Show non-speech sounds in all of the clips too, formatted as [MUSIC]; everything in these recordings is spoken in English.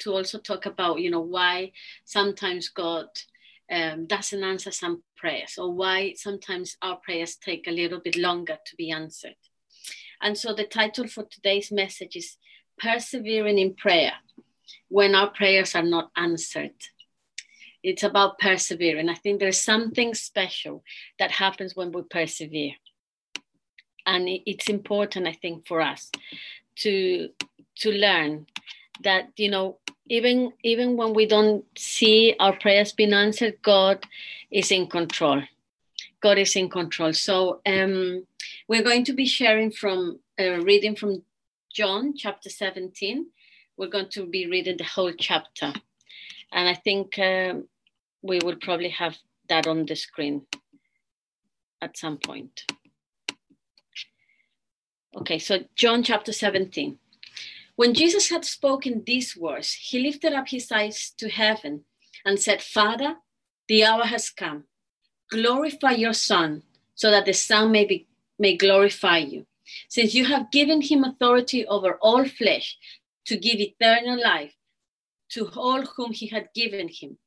to also talk about, you know, why sometimes God um, doesn't answer some prayers or why sometimes our prayers take a little bit longer to be answered. And so the title for today's message is Persevering in Prayer when our prayers are not answered. It's about persevering. I think there's something special that happens when we persevere. And it's important, I think, for us to to learn that, you know, even even when we don't see our prayers being answered, God is in control. God is in control. So um, we're going to be sharing from uh, reading from John chapter 17. We're going to be reading the whole chapter, and I think um, we will probably have that on the screen at some point. Okay, so John chapter 17. When Jesus had spoken these words, he lifted up his eyes to heaven and said, Father, the hour has come. Glorify your Son, so that the Son may, be, may glorify you. Since you have given him authority over all flesh to give eternal life to all whom he had given him.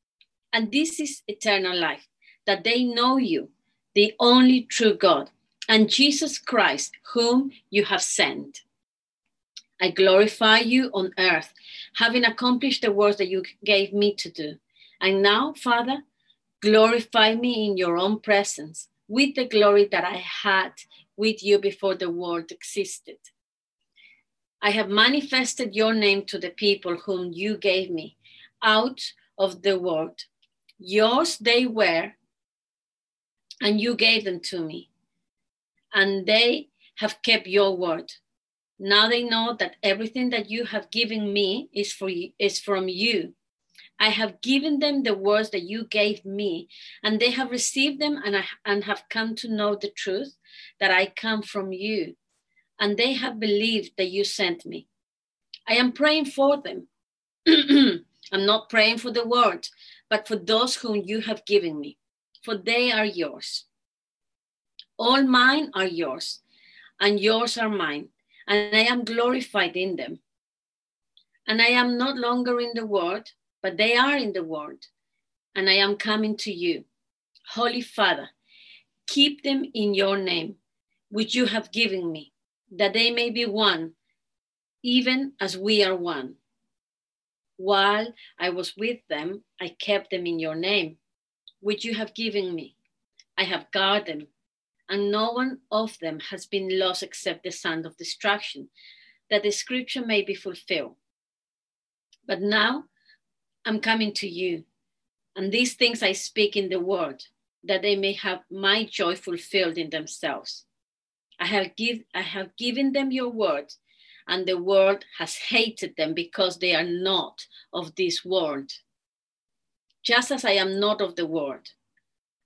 And this is eternal life, that they know you, the only true God, and Jesus Christ, whom you have sent. I glorify you on earth, having accomplished the works that you gave me to do. And now, Father, glorify me in your own presence with the glory that I had with you before the world existed. I have manifested your name to the people whom you gave me out of the world. Yours they were, and you gave them to me, and they have kept your word. Now they know that everything that you have given me is, for you, is from you. I have given them the words that you gave me, and they have received them and, I, and have come to know the truth that I come from you. And they have believed that you sent me. I am praying for them. [CLEARS THROAT] I'm not praying for the world, but for those whom you have given me, for they are yours. All mine are yours, and yours are mine and I am glorified in them. And I am not longer in the world, but they are in the world, and I am coming to you. Holy Father, keep them in your name, which you have given me, that they may be one, even as we are one. While I was with them, I kept them in your name, which you have given me. I have guarded them and no one of them has been lost except the son of destruction, that the scripture may be fulfilled. But now I'm coming to you, and these things I speak in the word, that they may have my joy fulfilled in themselves. I have, give, I have given them your word, and the world has hated them because they are not of this world, just as I am not of the world.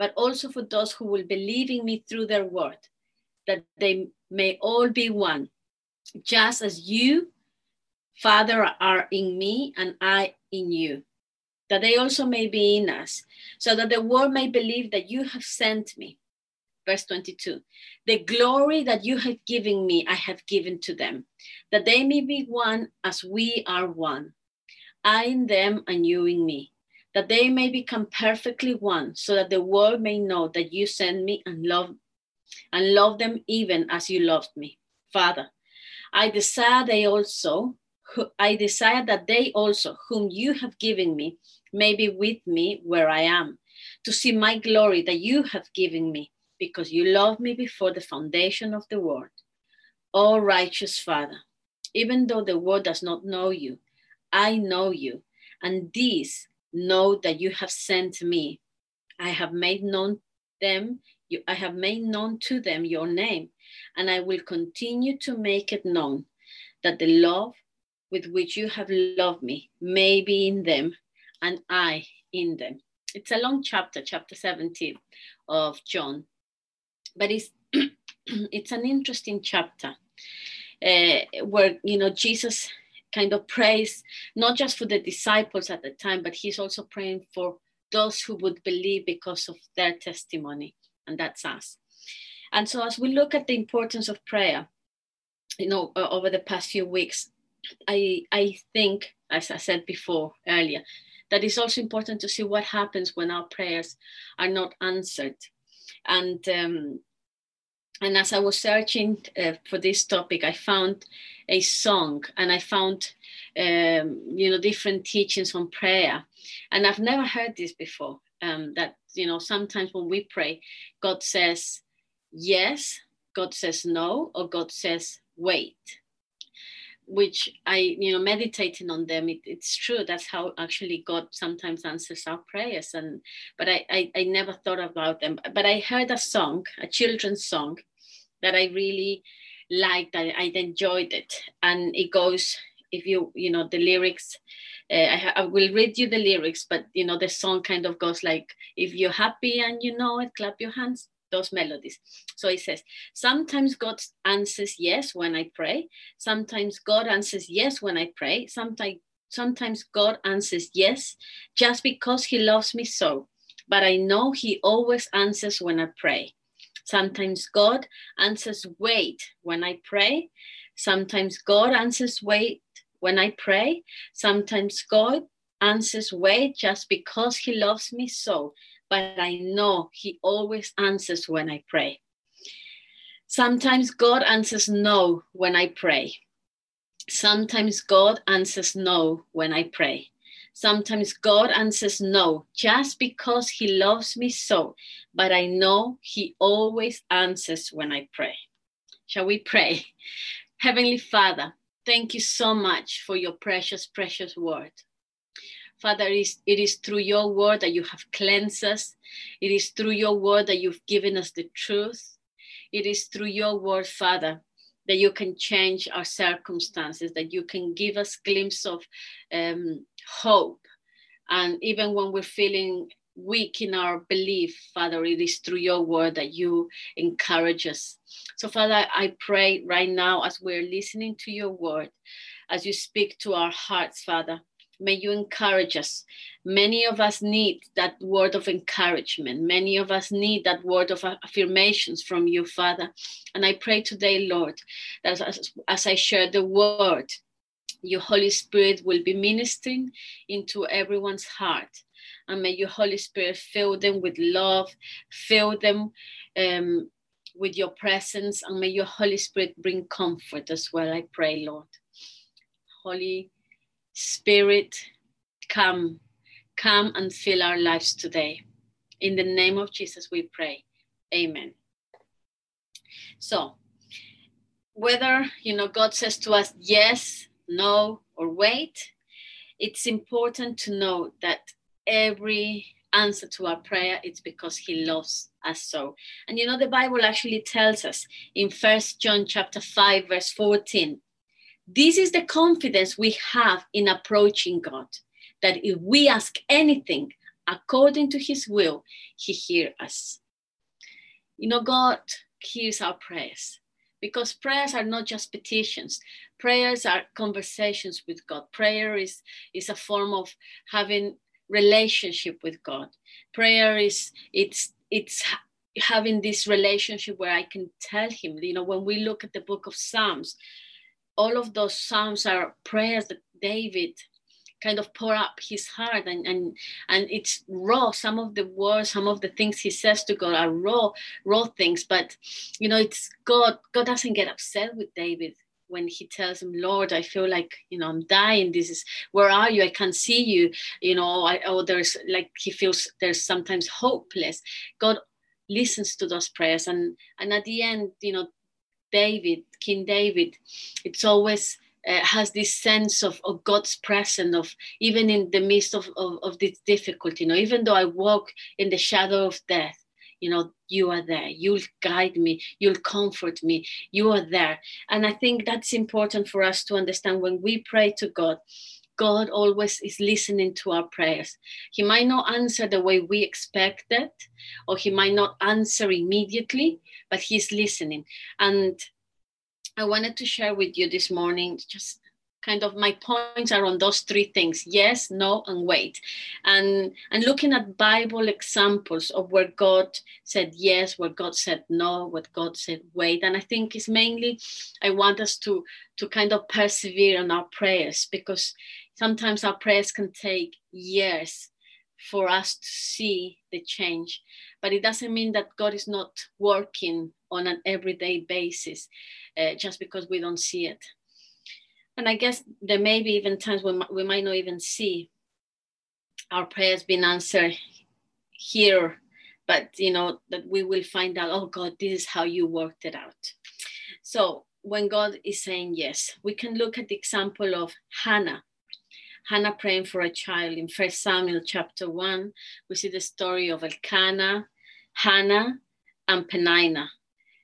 but also for those who will believe in me through their word, that they may all be one, just as you, Father, are in me and I in you, that they also may be in us, so that the world may believe that you have sent me. Verse 22 The glory that you have given me, I have given to them, that they may be one as we are one. I in them and you in me that they may become perfectly one, so that the world may know that you sent me and love and love them even as you loved me. Father, I desire they also, I desire that they also, whom you have given me, may be with me where I am, to see my glory that you have given me, because you loved me before the foundation of the world. O righteous Father, even though the world does not know you, I know you, and these know that you have sent me. I have made known them, you, I have made known to them your name, and I will continue to make it known that the love with which you have loved me may be in them, and I in them. It's a long chapter, chapter 17 of John, but it's [CLEARS THROAT] it's an interesting chapter uh, where you know Jesus kind of prays not just for the disciples at the time, but he's also praying for those who would believe because of their testimony, and that's us. And so, as we look at the importance of prayer, you know, over the past few weeks, I I think, as I said before earlier, that it's also important to see what happens when our prayers are not answered, and um, and as I was searching uh, for this topic, I found a song and I found, um, you know, different teachings on prayer. And I've never heard this before. Um, that, you know, sometimes when we pray, God says yes, God says no, or God says wait. Which I, you know, meditating on them, it, it's true. That's how actually God sometimes answers our prayers. And but I, I, I never thought about them. But I heard a song, a children's song, that I really liked. I, I enjoyed it, and it goes. If you you know the lyrics, uh, I, I will read you the lyrics, but you know the song kind of goes like, "If you're happy and you know it, clap your hands." Those melodies. So it says, sometimes God answers yes when I pray. Sometimes God answers yes when I pray. Sometimes sometimes God answers yes just because He loves me so. But I know He always answers when I pray. Sometimes God answers wait when I pray. Sometimes God answers wait when I pray. Sometimes God answers wait just because he loves me so, but I know he always answers when I pray. Sometimes God answers no when I pray. Sometimes God answers no when I pray. Sometimes God answers no just because He loves me so, but I know He always answers when I pray. Shall we pray? [LAUGHS] Heavenly Father, thank you so much for your precious, precious word. Father, it is, through your word that you have cleansed us. It is through your word that you've given us the truth. It is through your word, Father, that you can change our circumstances, that you can give us glimpse of um, hope. And even when we're feeling weak in our belief, Father, it is through your word that you encourage us. So, Father, I pray right now as we're listening to your word, as you speak to our hearts, Father, may you encourage us. Many of us need that word of encouragement. Many of us need that word of affirmations from you, Father. And I pray today, Lord, that as, as I share the word, your Holy Spirit will be ministering into everyone's heart. And may your Holy Spirit fill them with love, fill them um, with your presence, and may your Holy Spirit bring comfort as well. I pray, Lord. Holy Spirit, come, come and fill our lives today. In the name of Jesus, we pray. Amen. So, whether you know God says to us yes no, or wait, it's important to know that every answer to our prayer it's because he loves us so and you know the bible actually tells us in first john chapter 5 verse 14 this is the confidence we have in approaching god that if we ask anything according to his will he hears us. You know god hears our prayers because prayers are not just petitions. Prayers are conversations with god. Prayer is is a form of having relationship with god. Prayer is it's it's having this relationship where i can tell him you know when we look at the book of psalms all of those psalms are prayers that david kind of pour up his heart and and and it's raw. Some of the words some of the things he says to god are raw raw things but you know it's god god doesn't get upset with david when he tells him lord i feel like you know i'm dying. This is where are you? I can't see you. You know I, oh there's like he feels there's sometimes hopeless. God listens to those prayers and and at the end you know david king david it's always uh, has this sense of, of God's presence of even in the midst of, of, of this difficulty, you know, even though I walk in the shadow of death, you know, you are there. You'll guide me. You'll comfort me. You are there. And I think that's important for us to understand when we pray to God. God always is listening to our prayers. He might not answer the way we expected, or He might not answer immediately, but He's listening. And I wanted to share with you this morning just kind of my points are on those three things yes no and wait and and looking at bible examples of where god said yes where god said no what god said wait and i think it's mainly i want us to to kind of persevere in our prayers because sometimes our prayers can take years for us to see the change but it doesn't mean that god is not working on an everyday basis uh, just because we don't see it and I guess there may be even times when we might not even see our prayers being answered here, but you know that we will find out. Oh God, this is how you worked it out. So when God is saying yes, we can look at the example of Hannah. Hannah praying for a child in First Samuel chapter one. We see the story of Elkanah, Hannah, and Penina.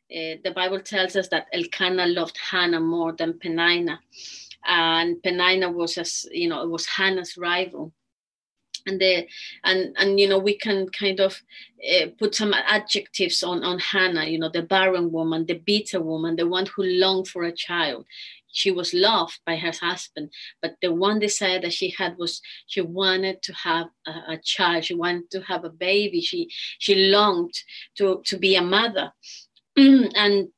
Uh, the Bible tells us that Elkanah loved Hannah more than Penina and Penina was as you know it was Hannah's rival and the and and you know we can kind of uh, put some adjectives on on Hannah you know the barren woman the bitter woman the one who longed for a child she was loved by her husband but the one desire that she had was she wanted to have a, a child she wanted to have a baby she she longed to to be a mother. [CLEARS THROAT] And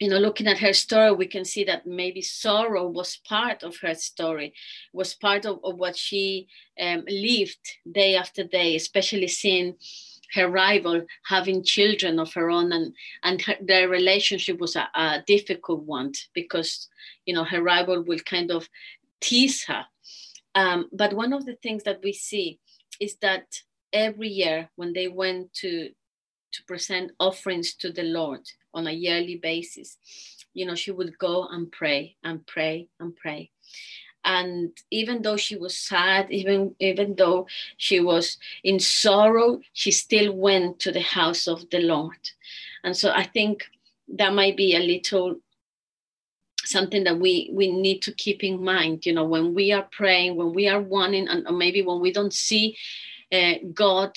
you know, looking at her story, we can see that maybe sorrow was part of her story, was part of, of what she um, lived day after day, especially seeing her rival having children of her own and and her, their relationship was a, a, difficult one because you know her rival will kind of tease her um, but one of the things that we see is that every year when they went to to present offerings to the lord on a yearly basis. You know, she would go and pray and pray and pray. And even though she was sad, even even though she was in sorrow, she still went to the house of the Lord. And so I think that might be a little something that we we need to keep in mind you know when we are praying when we are wanting and maybe when we don't see uh, god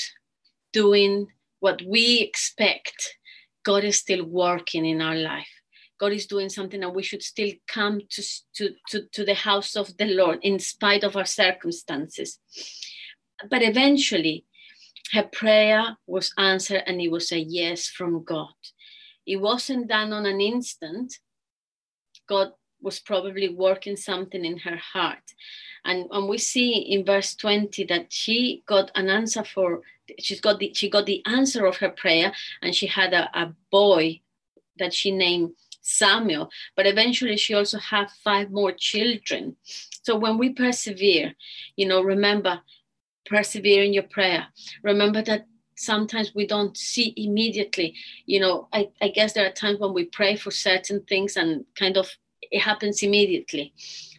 doing what we expect God is still working in our life. God is doing something and we should still come to, to, to, to the house of the Lord in spite of our circumstances. But eventually, her prayer was answered and it was a yes from God. It wasn't done on an instant. God was probably working something in her heart. And, and we see in verse 20 that she got an answer for she's got the she got the answer of her prayer and she had a, a boy that she named Samuel, but eventually she also had five more children. So when we persevere, you know, remember, persevere in your prayer. Remember that sometimes we don't see immediately. You know, I, I guess there are times when we pray for certain things and kind of it happens immediately.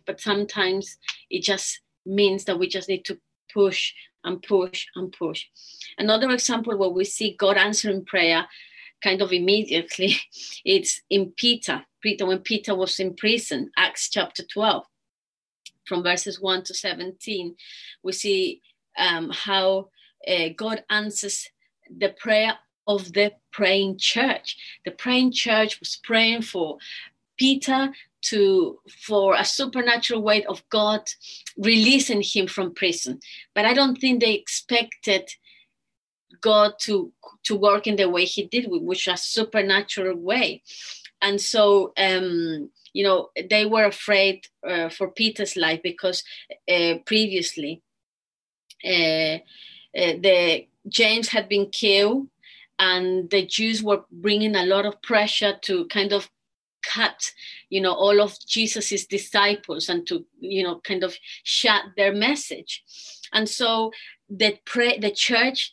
But sometimes it just means that we just need to push and push and push. Another example where we see God answering prayer kind of immediately, [LAUGHS] it's in Peter. Peter, when Peter was in prison, Acts chapter 12, from verses 1 to 17, we see um, how uh, God answers the prayer of the praying church. The praying church was praying for Peter to for a supernatural weight of God releasing him from prison. But I don't think they expected God to to work in the way He did, which a supernatural way. And so, um, you know, they were afraid uh, for Peter's life because uh, previously uh, uh the James had been killed, and the Jews were bringing a lot of pressure to kind of cut you know all of jesus's disciples and to you know kind of shut their message and so the pray the church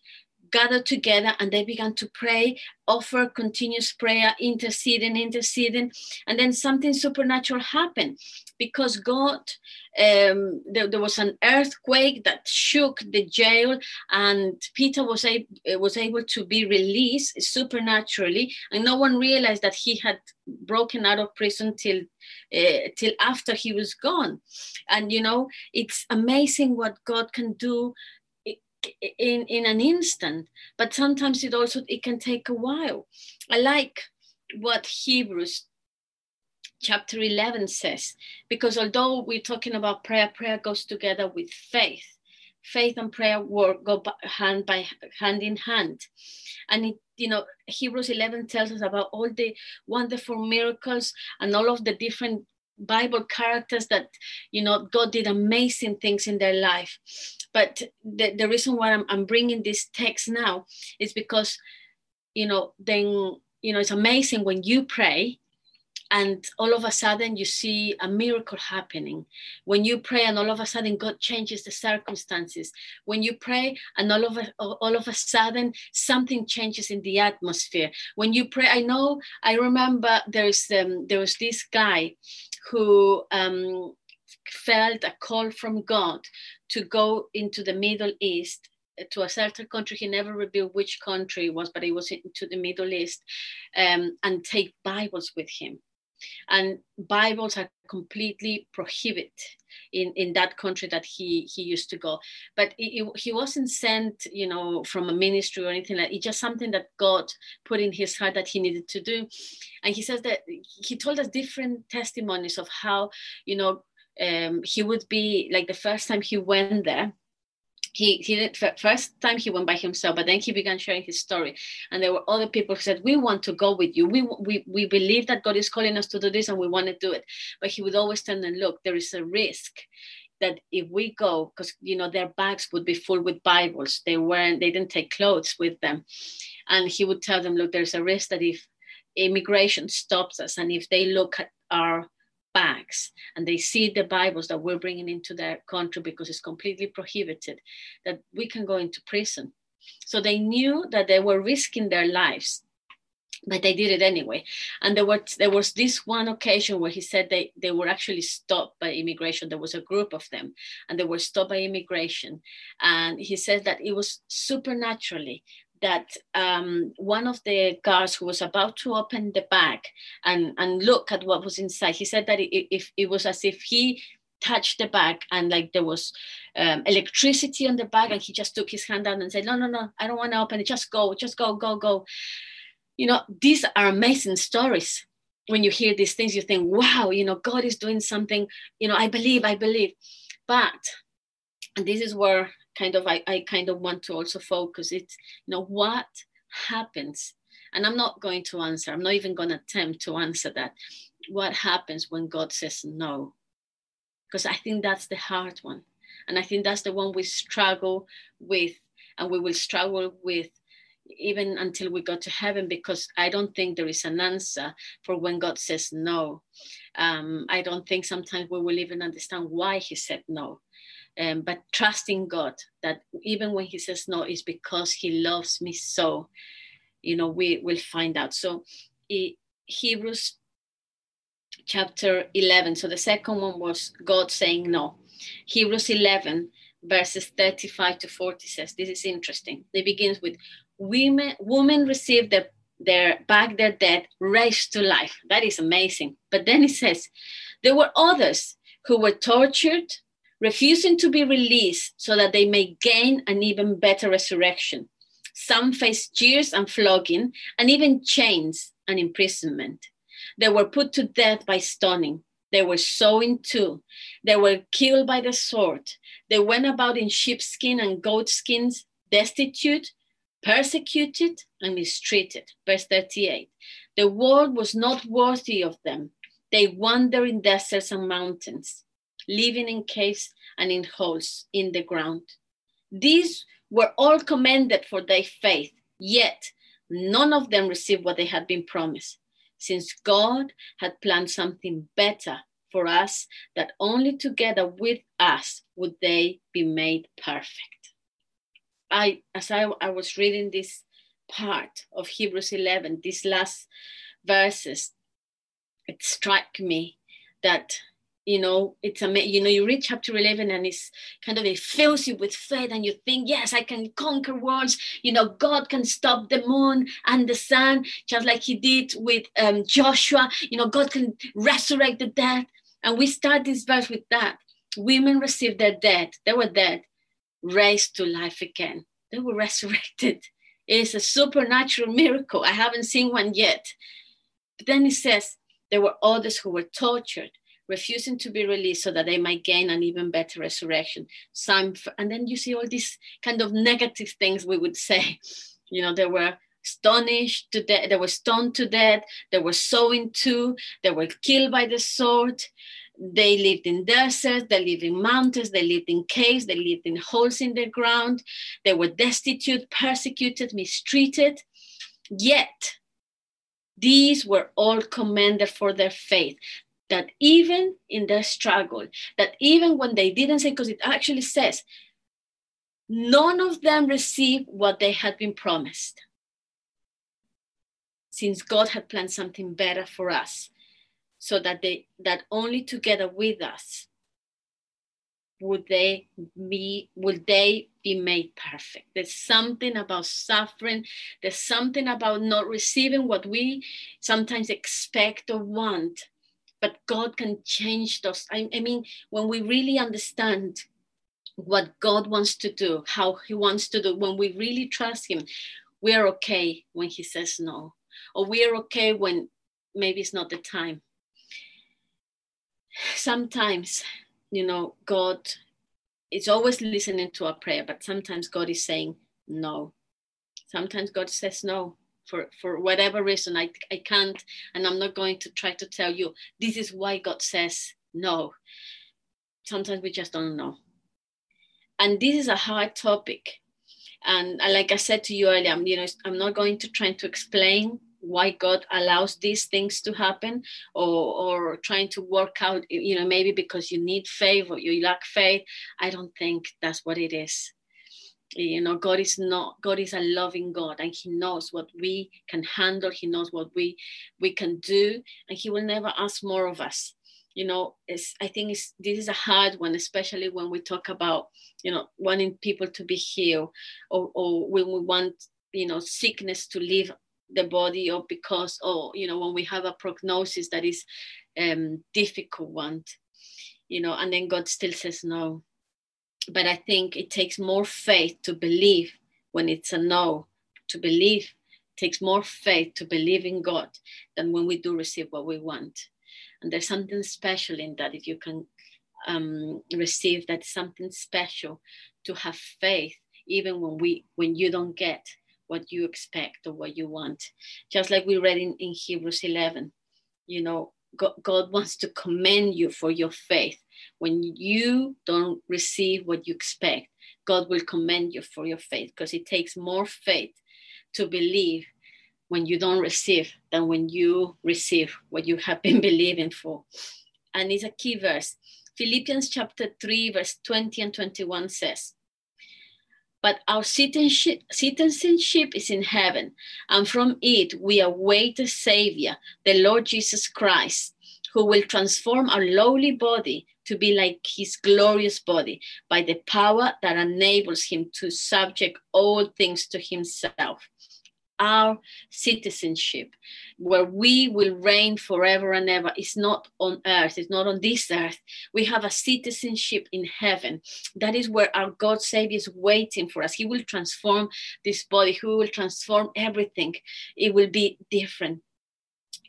gathered together and they began to pray, offer continuous prayer, interceding, interceding. And then something supernatural happened because God, um, there, there, was an earthquake that shook the jail, and Peter was, a, was able to be released supernaturally. And no one realized that he had broken out of prison till, uh, till after he was gone. And, you know, it's amazing what God can do in in an instant but sometimes it also it can take a while. I like what hebrews chapter 11 says because although we're talking about prayer prayer goes together with faith. Faith and prayer work go hand by hand in hand. And it you know hebrews 11 tells us about all the wonderful miracles and all of the different bible characters that you know god did amazing things in their life. But the, the reason why I'm, I'm bringing this text now is because, you know, then, you know, it's amazing when you pray and all of a sudden you see a miracle happening. When you pray and all of a sudden god changes the circumstances. When you pray and all of a, all of a sudden something changes in the atmosphere. When you pray i know i remember there's um, there was this guy who um, felt a call from god to go into the Middle East uh, to a certain country. He never revealed which country it was, but it was into the Middle East um, and take Bibles with him. And Bibles are completely prohibited in, in that country that he, he used to go. But it, it, he wasn't sent, you know, from a ministry or anything like It's just something that God put in his heart that he needed to do. And he says that he told us different testimonies of how, you know, um, he would be like the first time he went there he he did first time he went by himself but then he began sharing his story. And there were other people who said we want to go with you. We we, we believe that god is calling us to do this and we want to do it. But he would always tell them look there is a risk that if we go because you know their bags would be full with bibles. They weren't they didn't take clothes with them and he would tell them look there's a risk that if immigration stops us and if they look at our bags and they see the Bibles that we're bringing into their country because it's completely prohibited, that we can go into prison. So they knew that they were risking their lives, but they did it anyway. And there, were, there was this one occasion where he said they, they were actually stopped by immigration. There was a group of them and they were stopped by immigration. And he said that it was supernaturally that um, one of the guards who was about to open the bag and, and look at what was inside, he said that it, if, it was as if he touched the bag and like there was um, electricity on the bag and he just took his hand down and said, no, no, no, I don't want to open it. Just go, just go, go, go. You know, these are amazing stories. When you hear these things, you think, wow, you know, God is doing something, you know, I believe, I believe. But, and this is where kind of I, I kind of want to also focus. It you know what happens? And i'm not going to answer i'm not even going to attempt to answer that. What happens when god says no? Because i think that's the hard one. And i think that's the one we struggle with and we will struggle with even until we go to heaven because i don't think there is an answer for when god says no. Um, i don't think sometimes we will even understand why he said no um, but trusting God that even when He says no, it's because He loves me so. You know, we will find out. So, Hebrews chapter 11. So, the second one was God saying no. Hebrews 11, verses 35 to 40 says, This is interesting. It begins with, Women, women receive their, their back their dead, raised to life. That is amazing. But then it says, There were others who were tortured refusing to be released so that they may gain an even better resurrection. Some faced jeers and flogging, and even chains and imprisonment. They were put to death by stoning. They were sawn two. They were killed by the sword. They went about in sheepskin and goatskins, destitute, persecuted, and mistreated. Verse 38. The world was not worthy of them. They wandered in deserts and mountains living in caves and in holes in the ground. These were all commended for their faith, yet none of them received what they had been promised, since God had planned something better for us, that only together with us would they be made perfect. I, as I, I was reading this part of Hebrews 11, these last verses, it struck me that you know it's a you know you read chapter 11 and it's kind of it fills you with faith and you think yes i can conquer worlds. You know god can stop the moon and the sun just like he did with um, joshua. You know god can resurrect the dead. And we start this verse with that. Women received their dead they were dead raised to life again. They were [LAUGHS] resurrected. It's a supernatural miracle. I haven't seen one yet. But then it says there were others who were tortured refusing to be released so that they might gain an even better resurrection. Some, and then you see all these kind of negative things we would say. [LAUGHS] You know, they were astonished to death, they were stoned to death, they were sown to, they were killed by the sword. They lived in deserts, they lived in mountains, they lived in caves, they lived in holes in the ground. They were destitute, persecuted, mistreated. Yet, these were all commended for their faith that even in their struggle, that even when they didn't say, because it actually says, none of them received what they had been promised. Since God had planned something better for us, so that they that only together with us would they be would they be made perfect. There's something about suffering. There's something about not receiving what we sometimes expect or want but God can change those. I, I mean, when we really understand what God wants to do, how He wants to do, when we really trust Him, we are okay when He says no, or we are okay when maybe it's not the time. Sometimes, you know, God is always listening to our prayer, but sometimes God is saying no. Sometimes God says no for for whatever reason I, I can't and i'm not going to try to tell you this is why god says no. Sometimes we just don't know. And this is a hard topic. And like i said to you earlier I'm, you know i'm not going to try to explain why god allows these things to happen or or trying to work out you know maybe because you need faith or you lack faith. I don't think that's what it is you know god is not god is a loving god and he knows what we can handle he knows what we we can do and he will never ask more of us. You know it's i think it's this is a hard one especially when we talk about you know wanting people to be healed or, or when we want you know sickness to leave the body or because or you know when we have a prognosis that is um difficult one you know and then god still says no but I think it takes more faith to believe when it's a no, to believe takes more faith to believe in God than when we do receive what we want. And there's something special in that if you can um, receive that something special to have faith even when we when you don't get what you expect or what you want. Just like we read in, in Hebrews 11, you know, God, wants to commend you for your faith when you don't receive what you expect, God will commend you for your faith because it takes more faith to believe when you don't receive than when you receive what you have been [LAUGHS] believing for. And it's a key verse. Philippians chapter 3, verse 20 and 21 says, But our citizenship, citizenship is in heaven, and from it we await a Savior, the Lord Jesus Christ, who will transform our lowly body to be like his glorious body by the power that enables him to subject all things to himself. Our citizenship, where we will reign forever and ever, is not on earth, it's not on this earth. We have a citizenship in heaven. That is where our God Savior is waiting for us. He will transform this body, He will transform everything. It will be different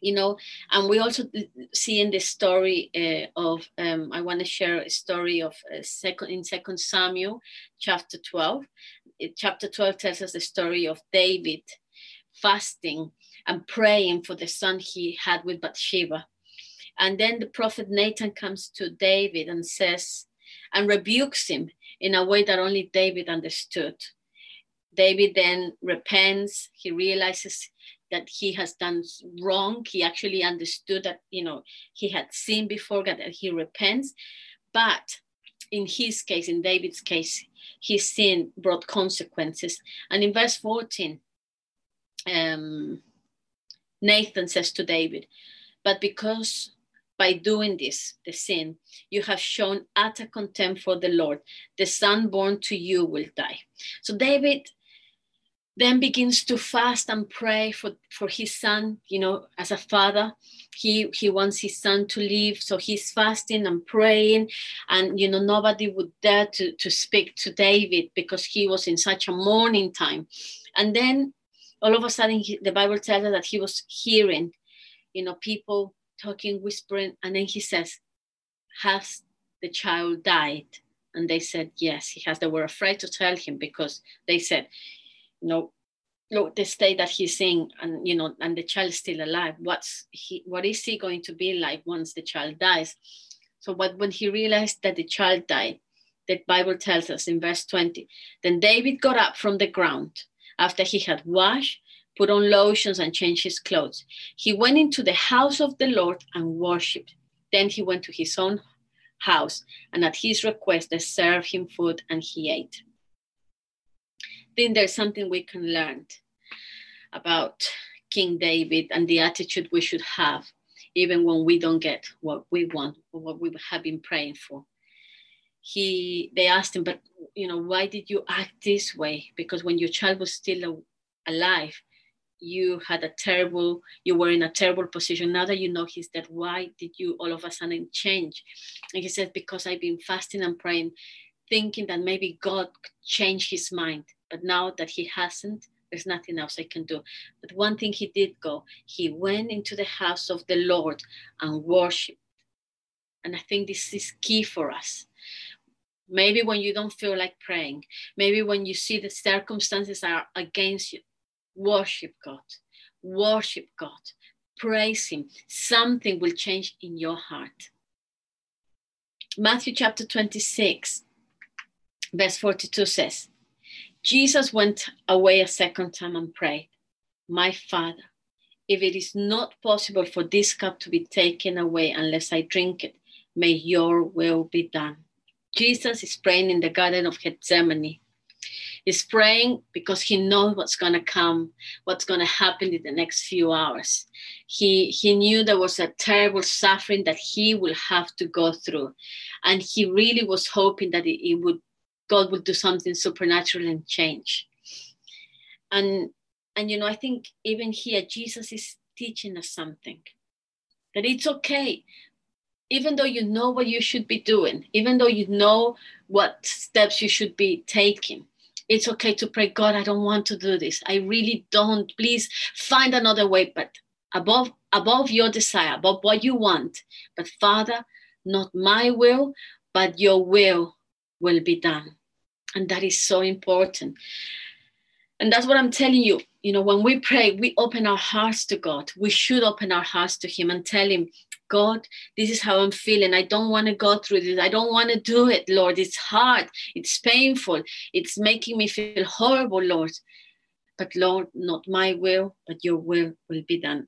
you know and we also see in the story uh, of um, i want to share a story of uh, second in second samuel chapter 12 it, chapter 12 tells us the story of david fasting and praying for the son he had with bathsheba and then the prophet nathan comes to david and says and rebukes him in a way that only david understood david then repents he realizes that he has done wrong. He actually understood that, you know, he had sinned before God, that he repents. But in his case, in David's case, his sin brought consequences. And in verse 14, um, Nathan says to David, But because by doing this, the sin, you have shown utter contempt for the Lord, the son born to you will die. So David then begins to fast and pray for, for his son, you know, as a father. He he wants his son to live. So he's fasting and praying. And you know, nobody would dare to, to speak to David because he was in such a mourning time. And then all of a sudden he, the Bible tells us that he was hearing, you know, people talking, whispering, and then he says, Has the child died? And they said, Yes, he has. They were afraid to tell him because they said, you know, look the state that he's in and you know and the child is still alive what's he what is he going to be like once the child dies so but when he realized that the child died the bible tells us in verse 20 then david got up from the ground after he had washed put on lotions and changed his clothes. He went into the house of the lord and worshipped then he went to his own house and at his request they served him food and he ate. Then there's something we can learn about King David and the attitude we should have, even when we don't get what we want or what we have been praying for. He, they asked him, but you know, why did you act this way? Because when your child was still alive, you had a terrible, you were in a terrible position. Now that you know he's dead, why did you all of a sudden change? And he said, because I've been fasting and praying, thinking that maybe God could change his mind but now that he hasn't, there's nothing else I can do. But one thing he did go, he went into the house of the Lord and worshiped. And I think this is key for us. Maybe when you don't feel like praying, maybe when you see the circumstances are against you, worship God, worship God, praise Him. Something will change in your heart. Matthew chapter 26, verse 42 says, Jesus went away a second time and prayed, My Father, if it is not possible for this cup to be taken away unless I drink it, may your will be done. Jesus is praying in the Garden of Gethsemane. He's praying because he knows what's going to come, what's going to happen in the next few hours. He, he knew there was a terrible suffering that he will have to go through. And he really was hoping that it, it would God will do something supernatural and change. And and you know, I think even here Jesus is teaching us something that it's okay even though you know what you should be doing, even though you know what steps you should be taking, it's okay to pray, God, I don't want to do this. I really don't. Please find another way, but above above your desire, above what you want. But Father, not my will, but your will will be done. And that is so important. And that's what I'm telling you. You know, when we pray, we open our hearts to God. We should open our hearts to Him and tell Him, God, this is how I'm feeling. I don't want to go through this. I don't want to do it, Lord. It's hard. It's painful. It's making me feel horrible, Lord. But Lord, not my will, but your will will be done.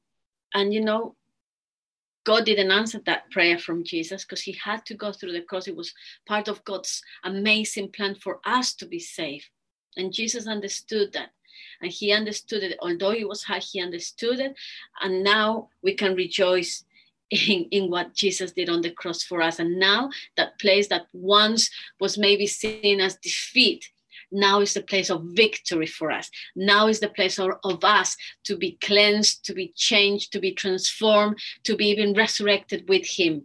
And you know, God didn't answer that prayer from Jesus because he had to go through the cross. It was part of God's amazing plan for us to be saved. And Jesus understood that. And he understood it, although it was hard, he understood it. And now we can rejoice in, in what Jesus did on the cross for us. And now that place that once was maybe seen as defeat now is the place of victory for us. Now is the place of, of us to be cleansed, to be changed, to be transformed, to be even resurrected with Him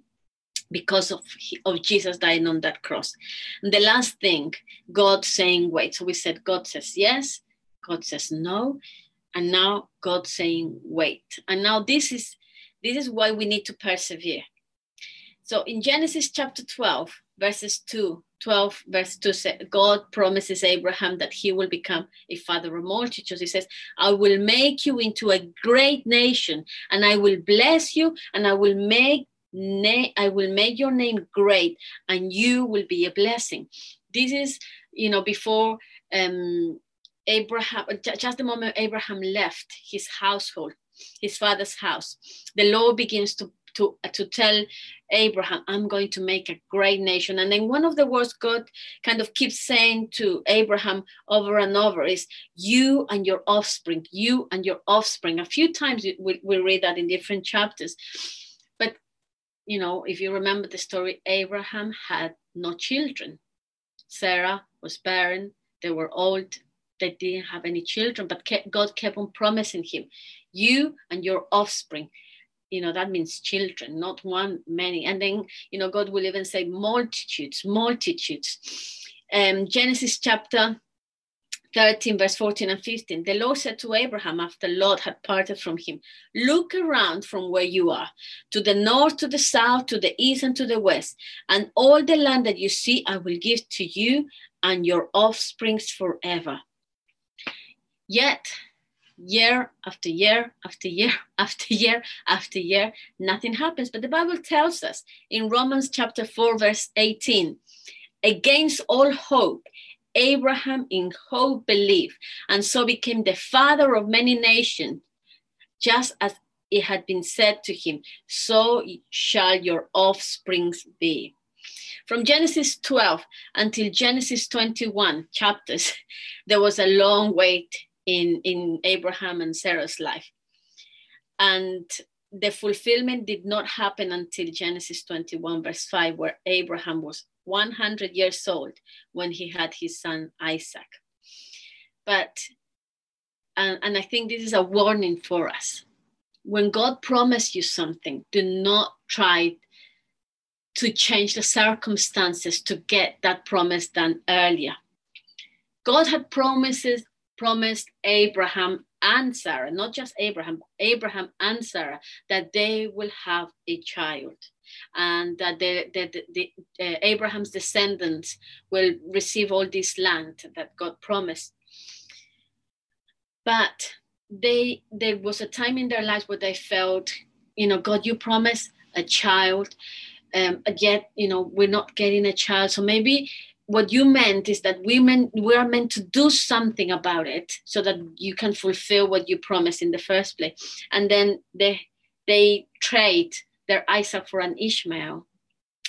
because of, of Jesus dying on that cross. And the last thing, God saying, wait. So we said, God says yes, God says no, and now God saying, wait. And now this is this is why we need to persevere. So in Genesis chapter 12, verses 2 12 verse 2 god promises abraham that he will become a father of multitudes he says i will make you into a great nation and i will bless you and i will make na- i will make your name great and you will be a blessing this is you know before um abraham just the moment abraham left his household his father's house the lord begins to to, uh, to tell Abraham, I'm going to make a great nation. And then one of the words God kind of keeps saying to Abraham over and over is, You and your offspring, you and your offspring. A few times we, we read that in different chapters. But, you know, if you remember the story, Abraham had no children. Sarah was barren, they were old, they didn't have any children, but God kept on promising him, You and your offspring. You know that means children not one many. And then you know god will even say multitudes multitudes. Um, genesis chapter 13 verse 14 and 15 the lord said to abraham after lot had parted from him look around from where you are to the north to the south to the east and to the west and all the land that you see i will give to you and your offsprings forever yet year after year after year [LAUGHS] after year after year, nothing happens. But the Bible tells us in Romans chapter 4, verse 18, against all hope, Abraham in hope believed, and so became the father of many nations, just as it had been said to him, so shall your offsprings be. From Genesis 12 until Genesis 21 chapters, [LAUGHS] there was a long wait in, in Abraham and Sarah's life. And the fulfillment did not happen until Genesis 21, verse 5, where Abraham was 100 years old when he had his son Isaac. But, and, and I think this is a warning for us. When God promised you something, do not try to change the circumstances to get that promise done earlier. God had promises promised Abraham and Sarah, not just Abraham, Abraham and Sarah, that they will have a child and that the, the, the, uh, Abraham's descendants will receive all this land that God promised. But they there was a time in their lives where they felt, you know, God, you promised a child, um, yet you know we're not getting a child. So maybe what you meant is that women we are meant to do something about it so that you can fulfill what you promised in the first place. And then they they trade their isaac for an ishmael.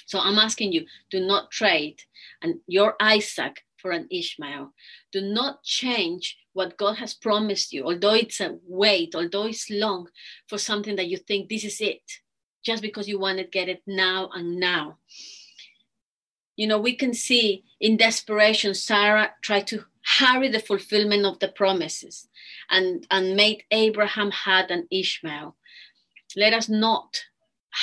So i'm asking you do not trade and your isaac for an ishmael. Do not change what god has promised you although it's a wait although it's long for something that you think this is it just because you want to get it now and now you know, we can see in desperation, Sarah tried to hurry the fulfillment of the promises and, and made Abraham had an Ishmael. Let us not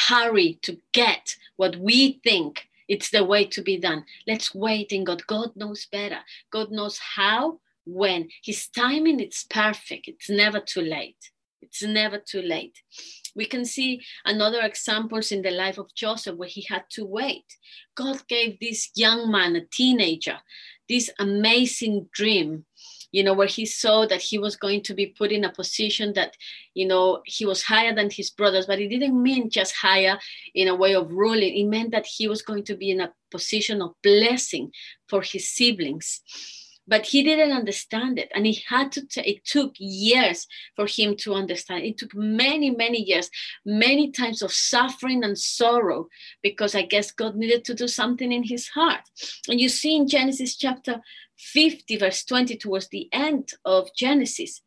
hurry to get what we think it's the way to be done. Let's wait in God. God knows better. God knows how, when. His timing is perfect. It's never too late. It's never too late. We can see another examples in the life of Joseph where he had to wait. God gave this young man, a teenager, this amazing dream you know, where he saw that he was going to be put in a position that, you know, he was higher than his brothers, but it didn't mean just higher in a way of ruling. It meant that he was going to be in a position of blessing for his siblings but he didn't understand it. And he had to t- it took years for him to understand. It took many many years many times of suffering and sorrow because i guess god needed to do something in his heart. And you see in genesis chapter 50 verse 20 towards the end of genesis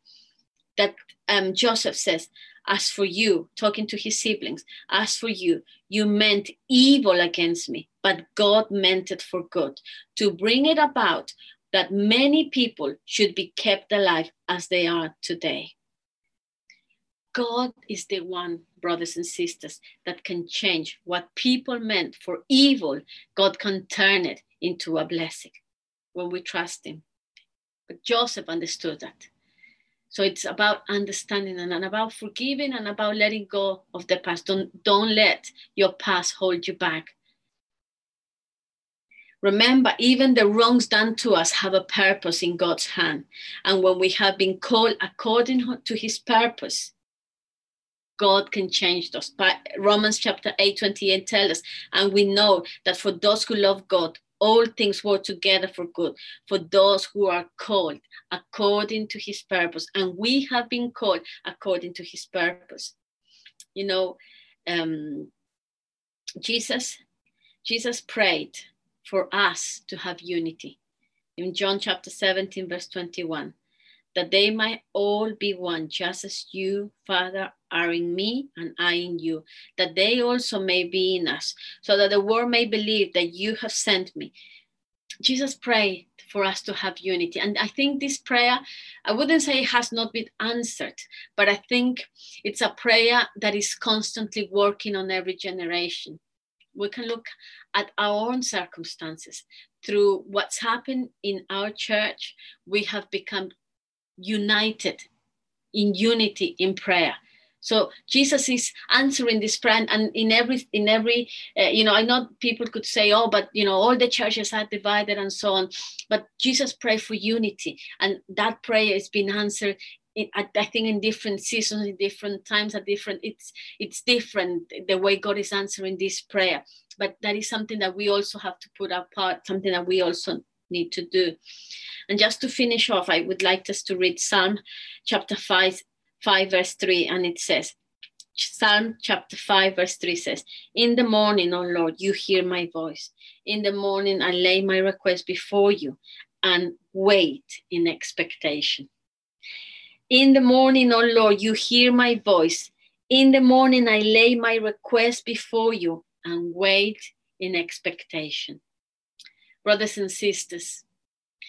that um, joseph says as for you talking to his siblings as for you you meant evil against me but god meant it for good to bring it about that many people should be kept alive as they are today. God is the one, brothers and sisters, that can change what people meant for evil. God can turn it into a blessing when we trust Him. But Joseph understood that. So it's about understanding and about forgiving and about letting go of the past. Don't, don't let your past hold you back. Remember, even the wrongs done to us have a purpose in God's hand. And when we have been called according to his purpose, God can change us. But Romans chapter 8, 28 tells us, and we know that for those who love God, all things work together for good, for those who are called according to his purpose. And we have been called according to his purpose. You know, um, Jesus, Jesus prayed for us to have unity. In John chapter 17, verse 21, that they might all be one, just as you, Father, are in me and I in you, that they also may be in us, so that the world may believe that you have sent me. Jesus prayed for us to have unity. And I think this prayer, I wouldn't say it has not been answered, but I think it's a prayer that is constantly working on every generation. We can look at our own circumstances. Through what's happened in our church, we have become united in unity in prayer so jesus is answering this prayer and in every in every uh, you know i know people could say oh but you know all the churches are divided and so on but jesus prayed for unity and that prayer has been answered in, I think in different seasons, in different times, at different it's it's different the way God is answering this prayer. But that is something that we also have to put apart, something that we also need to do. And just to finish off, I would like us to read Psalm chapter 5, 5 verse 3, and it says, Psalm chapter 5, verse 3 says, In the morning, O Lord, you hear my voice. In the morning, I lay my request before you and wait in expectation. In the morning, O Lord, you hear my voice. In the morning, I lay my request before you and wait in expectation. Brothers and sisters,